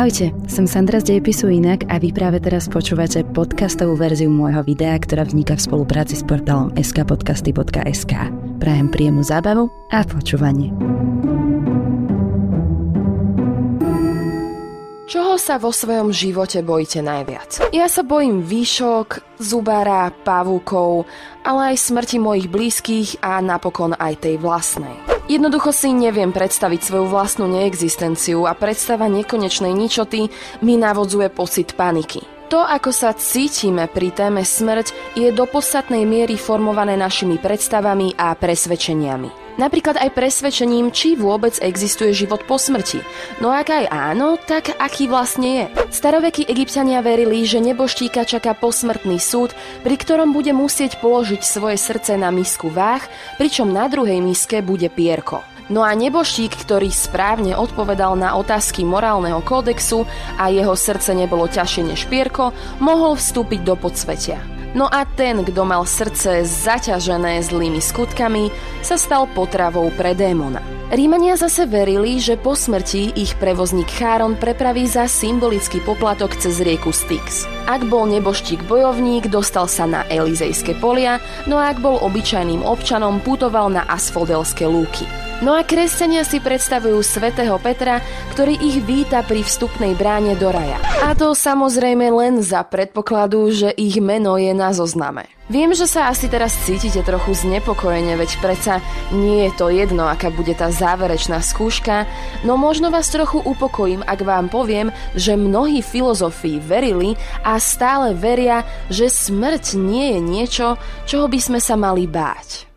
Ahojte, som Sandra z Dejepisu Inak a vy práve teraz počúvate podcastovú verziu môjho videa, ktorá vzniká v spolupráci s portálom skpodcasty.sk. Prajem príjemnú zábavu a počúvanie. Čoho sa vo svojom živote bojíte najviac? Ja sa bojím výšok, zubára, pavúkov, ale aj smrti mojich blízkych a napokon aj tej vlastnej. Jednoducho si neviem predstaviť svoju vlastnú neexistenciu a predstava nekonečnej ničoty mi navodzuje pocit paniky. To, ako sa cítime pri téme smrť, je do podstatnej miery formované našimi predstavami a presvedčeniami. Napríklad aj presvedčením, či vôbec existuje život po smrti. No ak aj áno, tak aký vlastne je? Starovekí egyptiania verili, že neboštíka čaká posmrtný súd, pri ktorom bude musieť položiť svoje srdce na misku váh, pričom na druhej miske bude pierko. No a neboštík, ktorý správne odpovedal na otázky morálneho kódexu a jeho srdce nebolo ťažšie než pierko, mohol vstúpiť do podsvetia. No a ten, kto mal srdce zaťažené zlými skutkami, sa stal potravou pre démona. Rímania zase verili, že po smrti ich prevozník Cháron prepraví za symbolický poplatok cez rieku Styx. Ak bol neboštík bojovník, dostal sa na Elizejské polia, no a ak bol obyčajným občanom, putoval na asfodelské lúky. No a kresťania si predstavujú svätého Petra, ktorý ich víta pri vstupnej bráne do raja. A to samozrejme len za predpokladu, že ich meno je na zozname. Viem, že sa asi teraz cítite trochu znepokojene, veď predsa nie je to jedno, aká bude tá záverečná skúška, no možno vás trochu upokojím, ak vám poviem, že mnohí filozofii verili a stále veria, že smrť nie je niečo, čoho by sme sa mali báť.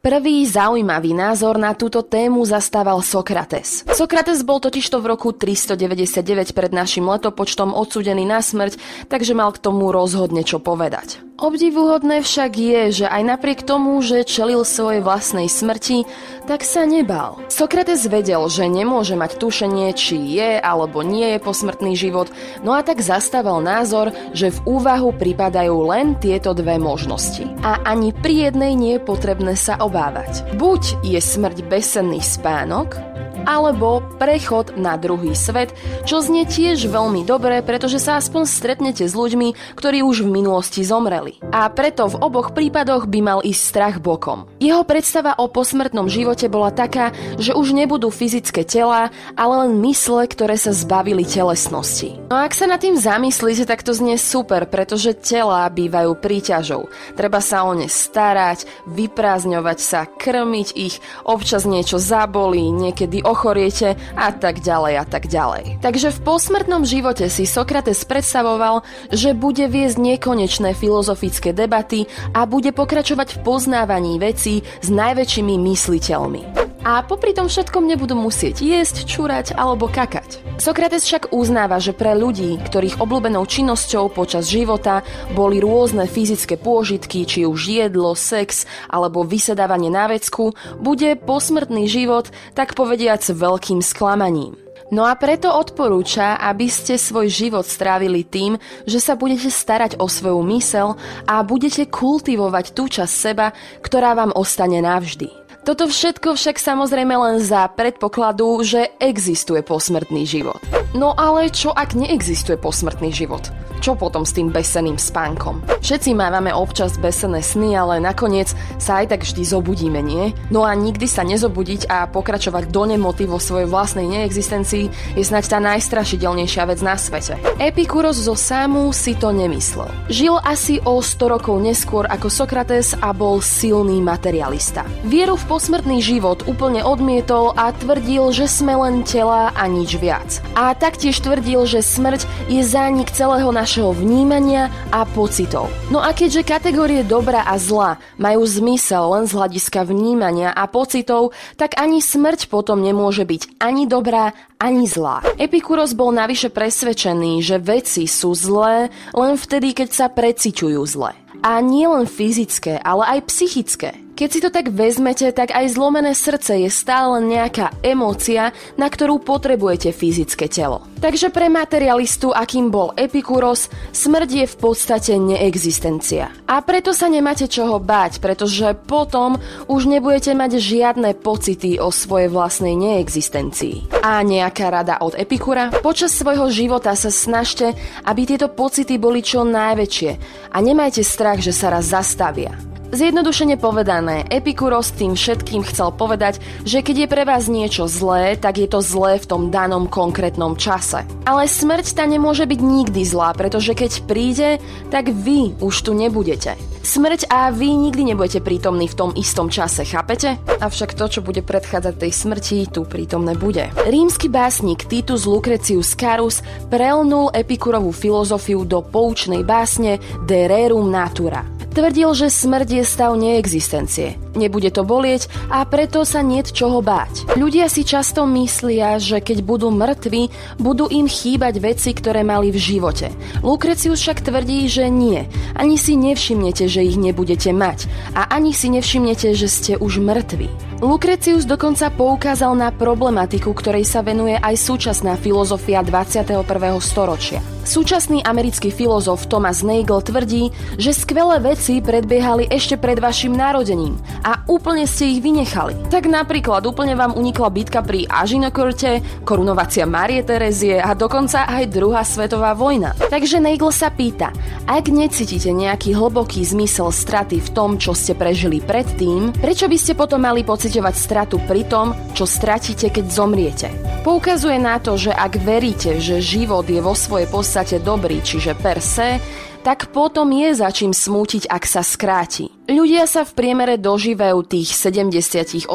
Prvý zaujímavý názor na túto tému zastával Sokrates. Sokrates bol totižto v roku 399 pred našim letopočtom odsudený na smrť, takže mal k tomu rozhodne čo povedať. Obdivuhodné však je, že aj napriek tomu, že čelil svojej vlastnej smrti, tak sa nebal. Sokrates vedel, že nemôže mať tušenie, či je alebo nie je posmrtný život, no a tak zastával názor, že v úvahu pripadajú len tieto dve možnosti. A ani pri jednej nie je potrebné sa obávať. Buď je smrť bezsenný spánok, alebo prechod na druhý svet, čo znie tiež veľmi dobre, pretože sa aspoň stretnete s ľuďmi, ktorí už v minulosti zomreli. A preto v oboch prípadoch by mal ísť strach bokom. Jeho predstava o posmrtnom živote bola taká, že už nebudú fyzické tela, ale len mysle, ktoré sa zbavili telesnosti. No a ak sa nad tým zamyslíte, tak to znie super, pretože tela bývajú príťažou. Treba sa o ne starať, vyprázdňovať sa, krmiť ich, občas niečo zabolí, niekedy ochoriete a tak ďalej a tak ďalej. Takže v posmrtnom živote si Sokrates predstavoval, že bude viesť nekonečné filozofické debaty a bude pokračovať v poznávaní vecí s najväčšími mysliteľmi. A popri tom všetkom nebudú musieť jesť, čúrať alebo kakať. Sokrates však uznáva, že pre ľudí, ktorých obľúbenou činnosťou počas života boli rôzne fyzické pôžitky, či už jedlo, sex alebo vysedávanie na vecku, bude posmrtný život tak povediac veľkým sklamaním. No a preto odporúča, aby ste svoj život strávili tým, že sa budete starať o svoju mysel a budete kultivovať tú časť seba, ktorá vám ostane navždy. Toto všetko však samozrejme len za predpokladu, že existuje posmrtný život. No ale čo ak neexistuje posmrtný život? Čo potom s tým beseným spánkom? Všetci mávame občas besené sny, ale nakoniec sa aj tak vždy zobudíme, nie? No a nikdy sa nezobudiť a pokračovať do nemoty vo svojej vlastnej neexistencii je snať tá najstrašidelnejšia vec na svete. Epikuros zo Sámu si to nemyslel. Žil asi o 100 rokov neskôr ako Sokrates a bol silný materialista. Vieru v posmrtný život úplne odmietol a tvrdil, že sme len tela a nič viac. A taktiež tvrdil, že smrť je zánik celého našeho vnímania a pocitov. No a keďže kategórie dobra a zla majú zmysel len z hľadiska vnímania a pocitov, tak ani smrť potom nemôže byť ani dobrá, ani zlá. Epikuros bol navyše presvedčený, že veci sú zlé len vtedy, keď sa preciťujú zle. A nie len fyzické, ale aj psychické. Keď si to tak vezmete, tak aj zlomené srdce je stále nejaká emócia, na ktorú potrebujete fyzické telo. Takže pre materialistu, akým bol Epikuros, smrť je v podstate neexistencia. A preto sa nemáte čoho báť, pretože potom už nebudete mať žiadne pocity o svojej vlastnej neexistencii. A nejaká rada od Epikura? Počas svojho života sa snažte, aby tieto pocity boli čo najväčšie a nemajte strach, že sa raz zastavia. Zjednodušene povedané, Epikuros tým všetkým chcel povedať, že keď je pre vás niečo zlé, tak je to zlé v tom danom konkrétnom čase. Ale smrť tá nemôže byť nikdy zlá, pretože keď príde, tak vy už tu nebudete. Smrť a vy nikdy nebudete prítomní v tom istom čase, chápete? Avšak to, čo bude predchádzať tej smrti, tu prítomné bude. Rímsky básnik Titus Lucretius Carus prelnul Epikurovú filozofiu do poučnej básne De Rerum Natura. Tvrdil, že smrť je stav neexistencie. Nebude to bolieť a preto sa nie čoho báť. Ľudia si často myslia, že keď budú mŕtvi, budú im chýbať veci, ktoré mali v živote. Lukrecius však tvrdí, že nie. Ani si nevšimnete, že ich nebudete mať. A ani si nevšimnete, že ste už mŕtvi. Lukrecius dokonca poukázal na problematiku, ktorej sa venuje aj súčasná filozofia 21. storočia. Súčasný americký filozof Thomas Nagel tvrdí, že skvelé veci predbiehali ešte pred vašim narodením a úplne ste ich vynechali. Tak napríklad úplne vám unikla bitka pri Ažinokorte, korunovacia Marie Terezie a dokonca aj druhá svetová vojna. Takže Nagel sa pýta, ak necítite nejaký hlboký zmysel straty v tom, čo ste prežili predtým, prečo by ste potom mali pociťovať stratu pri tom, čo stratíte, keď zomriete? Poukazuje na to, že ak veríte, že život je vo svojej podstate dobrý, čiže per se, tak potom je za čím smútiť, ak sa skráti. Ľudia sa v priemere dožívajú tých 70-80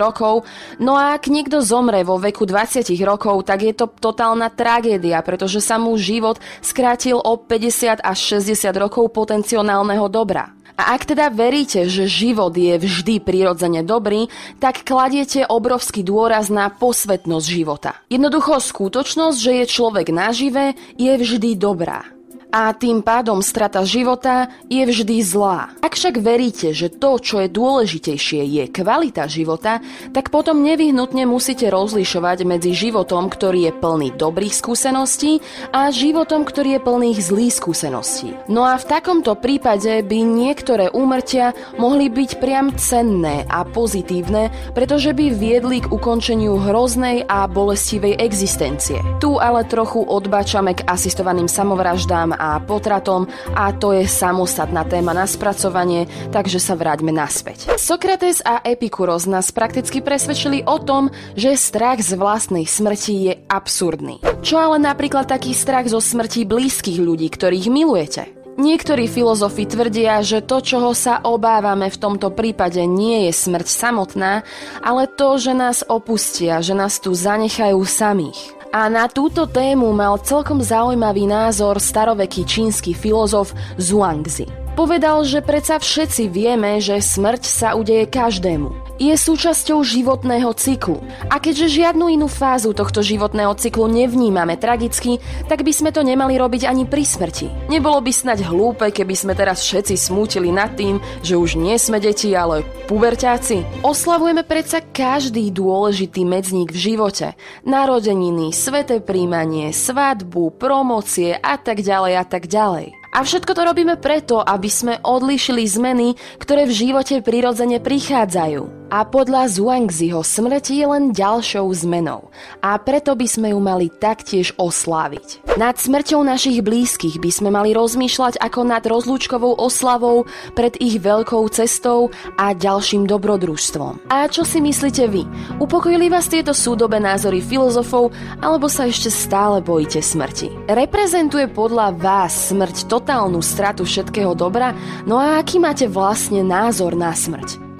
rokov, no a ak niekto zomre vo veku 20 rokov, tak je to totálna tragédia, pretože sa mu život skrátil o 50 až 60 rokov potenciálneho dobra. A ak teda veríte, že život je vždy prirodzene dobrý, tak kladiete obrovský dôraz na posvetnosť života. Jednoducho skutočnosť, že je človek nažive, je vždy dobrá a tým pádom strata života je vždy zlá. Ak však veríte, že to, čo je dôležitejšie, je kvalita života, tak potom nevyhnutne musíte rozlišovať medzi životom, ktorý je plný dobrých skúseností a životom, ktorý je plný zlých skúseností. No a v takomto prípade by niektoré úmrtia mohli byť priam cenné a pozitívne, pretože by viedli k ukončeniu hroznej a bolestivej existencie. Tu ale trochu odbačame k asistovaným samovraždám a potratom a to je samostatná téma na spracovanie, takže sa vráťme naspäť. Sokrates a Epikuros nás prakticky presvedčili o tom, že strach z vlastnej smrti je absurdný. Čo ale napríklad taký strach zo smrti blízkych ľudí, ktorých milujete? Niektorí filozofi tvrdia, že to, čoho sa obávame v tomto prípade, nie je smrť samotná, ale to, že nás opustia, že nás tu zanechajú samých. A na túto tému mal celkom zaujímavý názor staroveký čínsky filozof Zhuangzi. Povedal, že predsa všetci vieme, že smrť sa udeje každému je súčasťou životného cyklu. A keďže žiadnu inú fázu tohto životného cyklu nevnímame tragicky, tak by sme to nemali robiť ani pri smrti. Nebolo by snať hlúpe, keby sme teraz všetci smútili nad tým, že už nie sme deti, ale puberťáci. Oslavujeme predsa každý dôležitý medzník v živote. Narodeniny, sveté príjmanie, svadbu, promocie a tak ďalej a tak ďalej. A všetko to robíme preto, aby sme odlíšili zmeny, ktoré v živote prirodzene prichádzajú. A podľa Zhuangziho smrť je len ďalšou zmenou. A preto by sme ju mali taktiež osláviť. Nad smrťou našich blízkych by sme mali rozmýšľať ako nad rozlúčkovou oslavou pred ich veľkou cestou a ďalším dobrodružstvom. A čo si myslíte vy? Upokojili vás tieto súdobe názory filozofov, alebo sa ešte stále bojíte smrti? Reprezentuje podľa vás smrť totálnu stratu všetkého dobra? No a aký máte vlastne názor na smrť?